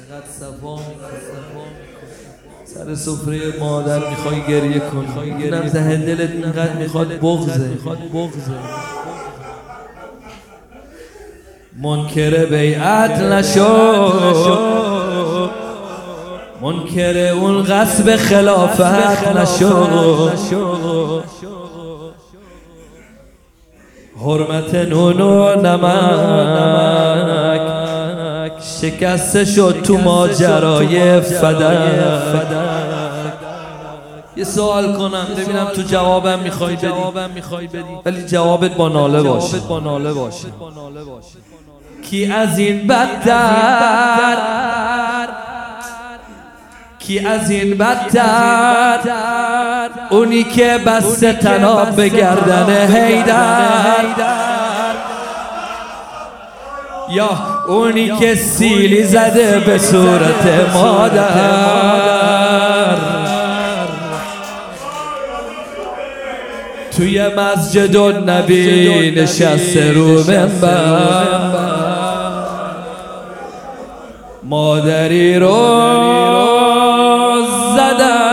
چقدر صفا سر سفره مادر می‌خوای گریه کنی. اینم ته دلت اینقدر می‌خواد بغزه می‌خواد بغزه منکر بیعت نشو. منکر اون غصب خلافت نشو. حرمت نون و نمک شکسته شد تو ماجرای فدک. یه سوال کنم ببینم تو جوابم می‌خوای بدی؟ ولی جوابت با ناله باشه. با ناله باشه. کی از این بدتر؟ کی از این بدتر؟ اونی که بس تناب به گردن هیدر یا اونی که سیلی زده به صورت مادر. توی مسجد و نبی نشسته رو مادری رو زدن.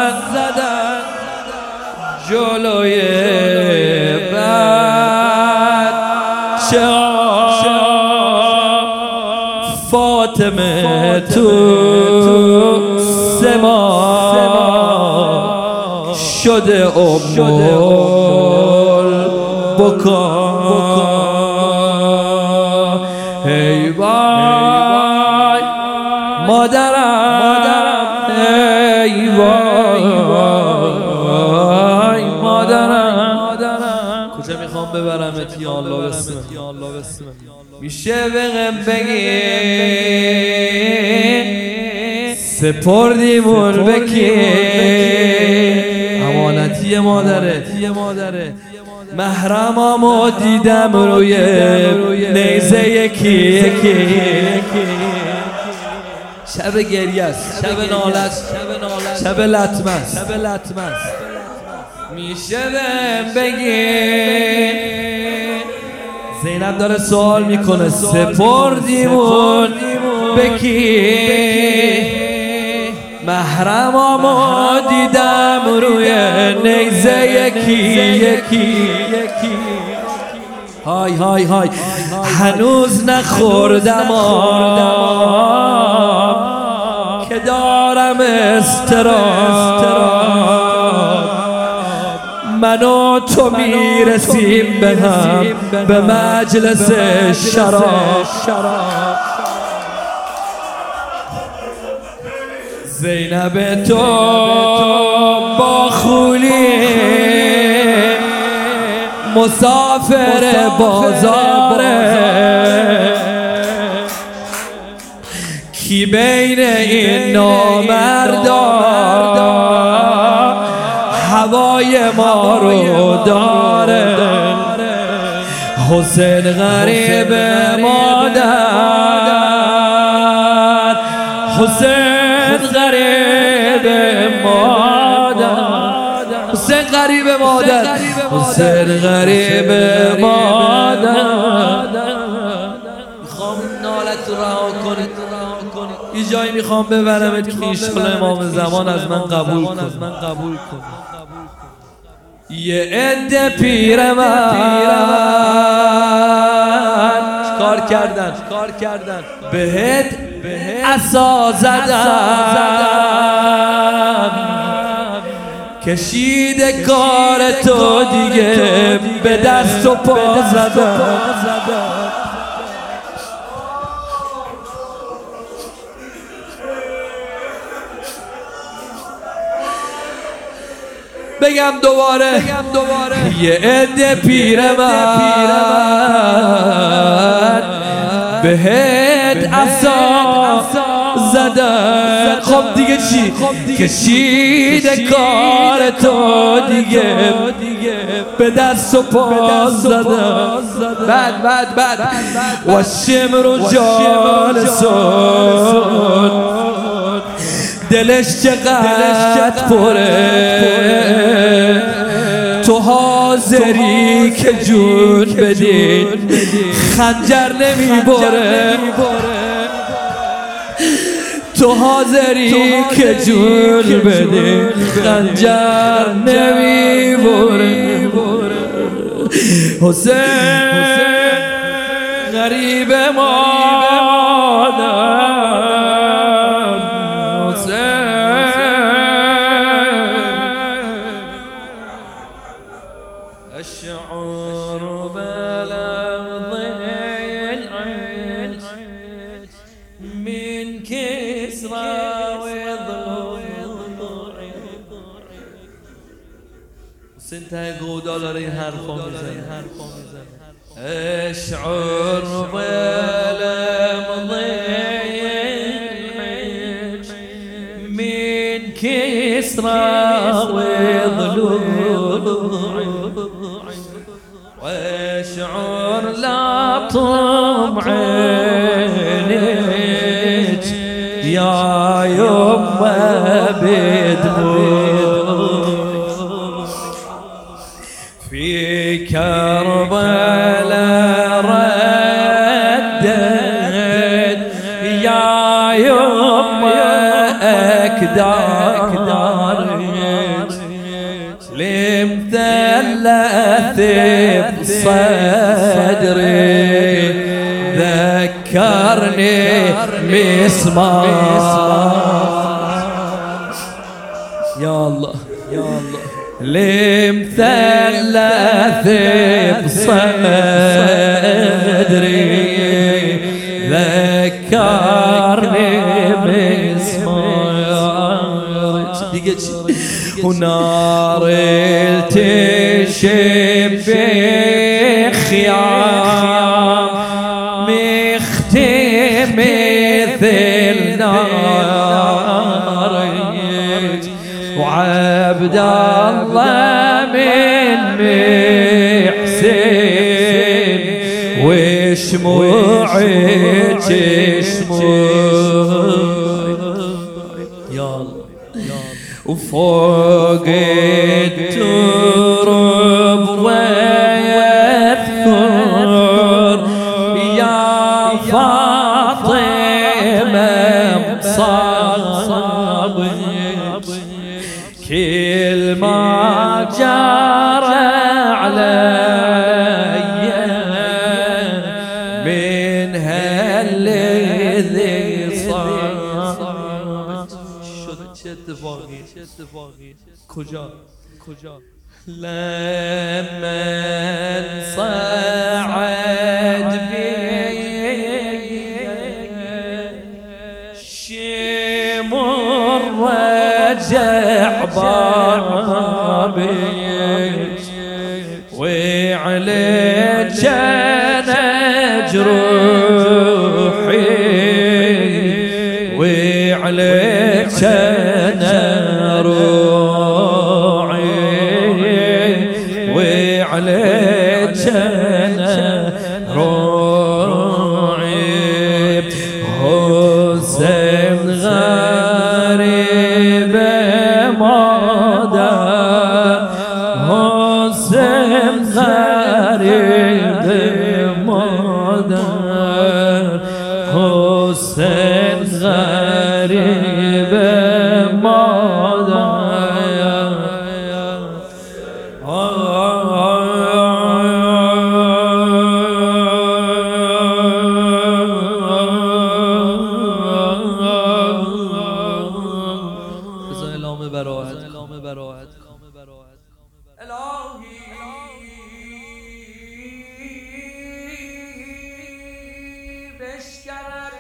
جلوی فاطمه تو سما شده امول بکا هی وای. مادرم. ای وای. مادرم. کجا می‌خوام ببرمت یا الله بسم. میشه بگم بگی. سپردیمون بکی. امانتی مادره. محرمامو دیدم روی نیزه یکی. یکی. شب گریه است. شب ناله است. شب لطمه است. میشه بگی. زینب داره سوال می‌کنه. سپردیمون بکی. محرمامو دیدم روی نیزه یکی یکی های های های. هنوز نخوردم که دارم استراب من و تو می‌رسیم به هم به مجلس شراب. زینب تو با خولی مسافر بازاره. کی بین این نامردا؟ هوای ما رو داره. حسین غریب مادر. حسین غریب مادر. حسین غریب مادر می‌خوام نالت رها کنید. یه جایی می‌خوام ببرمت که ایشالا امام زمان از من قبول کن. یه عده پیر من. کار کردن؟ کار کردن؟ بهت زدم کشید کار تو دیگه به دست و پا زدم بگم دوباره یه عده پیر من. بهت عصا زدن خب دیگه چی؟ کشید کار تو دیگه. به دست و پا زدن بعد بعد بعد. و شمر و جالسون دلش چقدر پره. تو حاضری که جون بدی. خنجر نمی‌بره. تو حاضری که جون بده خنجر نمی‌بره حسین غریب مادر ته گودا داره این حرفا اشعر بالمضيج من كسرى وضلوع واشعر لا طمع يا يما بدموع أكدارك لمثلث بصدري ذكرني مسمار يا الله يا الله لمثلث بصدري. ونار التشب بخيام. مختم مثل نارك وعبد الله من محسن. وشموعك شموع وفوق الترب ويثور يا فاطمة مصابك كل ما جرى علي من هالذي اتفاقی. کجا؟ کجا؟ لمن صعد بي شمر رجع بابك وعليك أنا وعليك أنا روعي غريب مدى. حسين غريب غريب اعلام براحت الهی. بشکرد.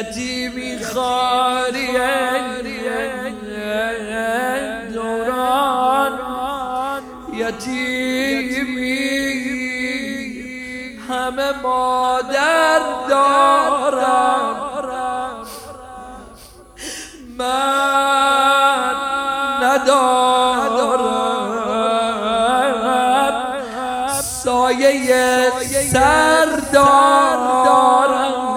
یتیمی خاری دوران یتیمی همه مادر دارم. من ندارم. سایه سر دارم.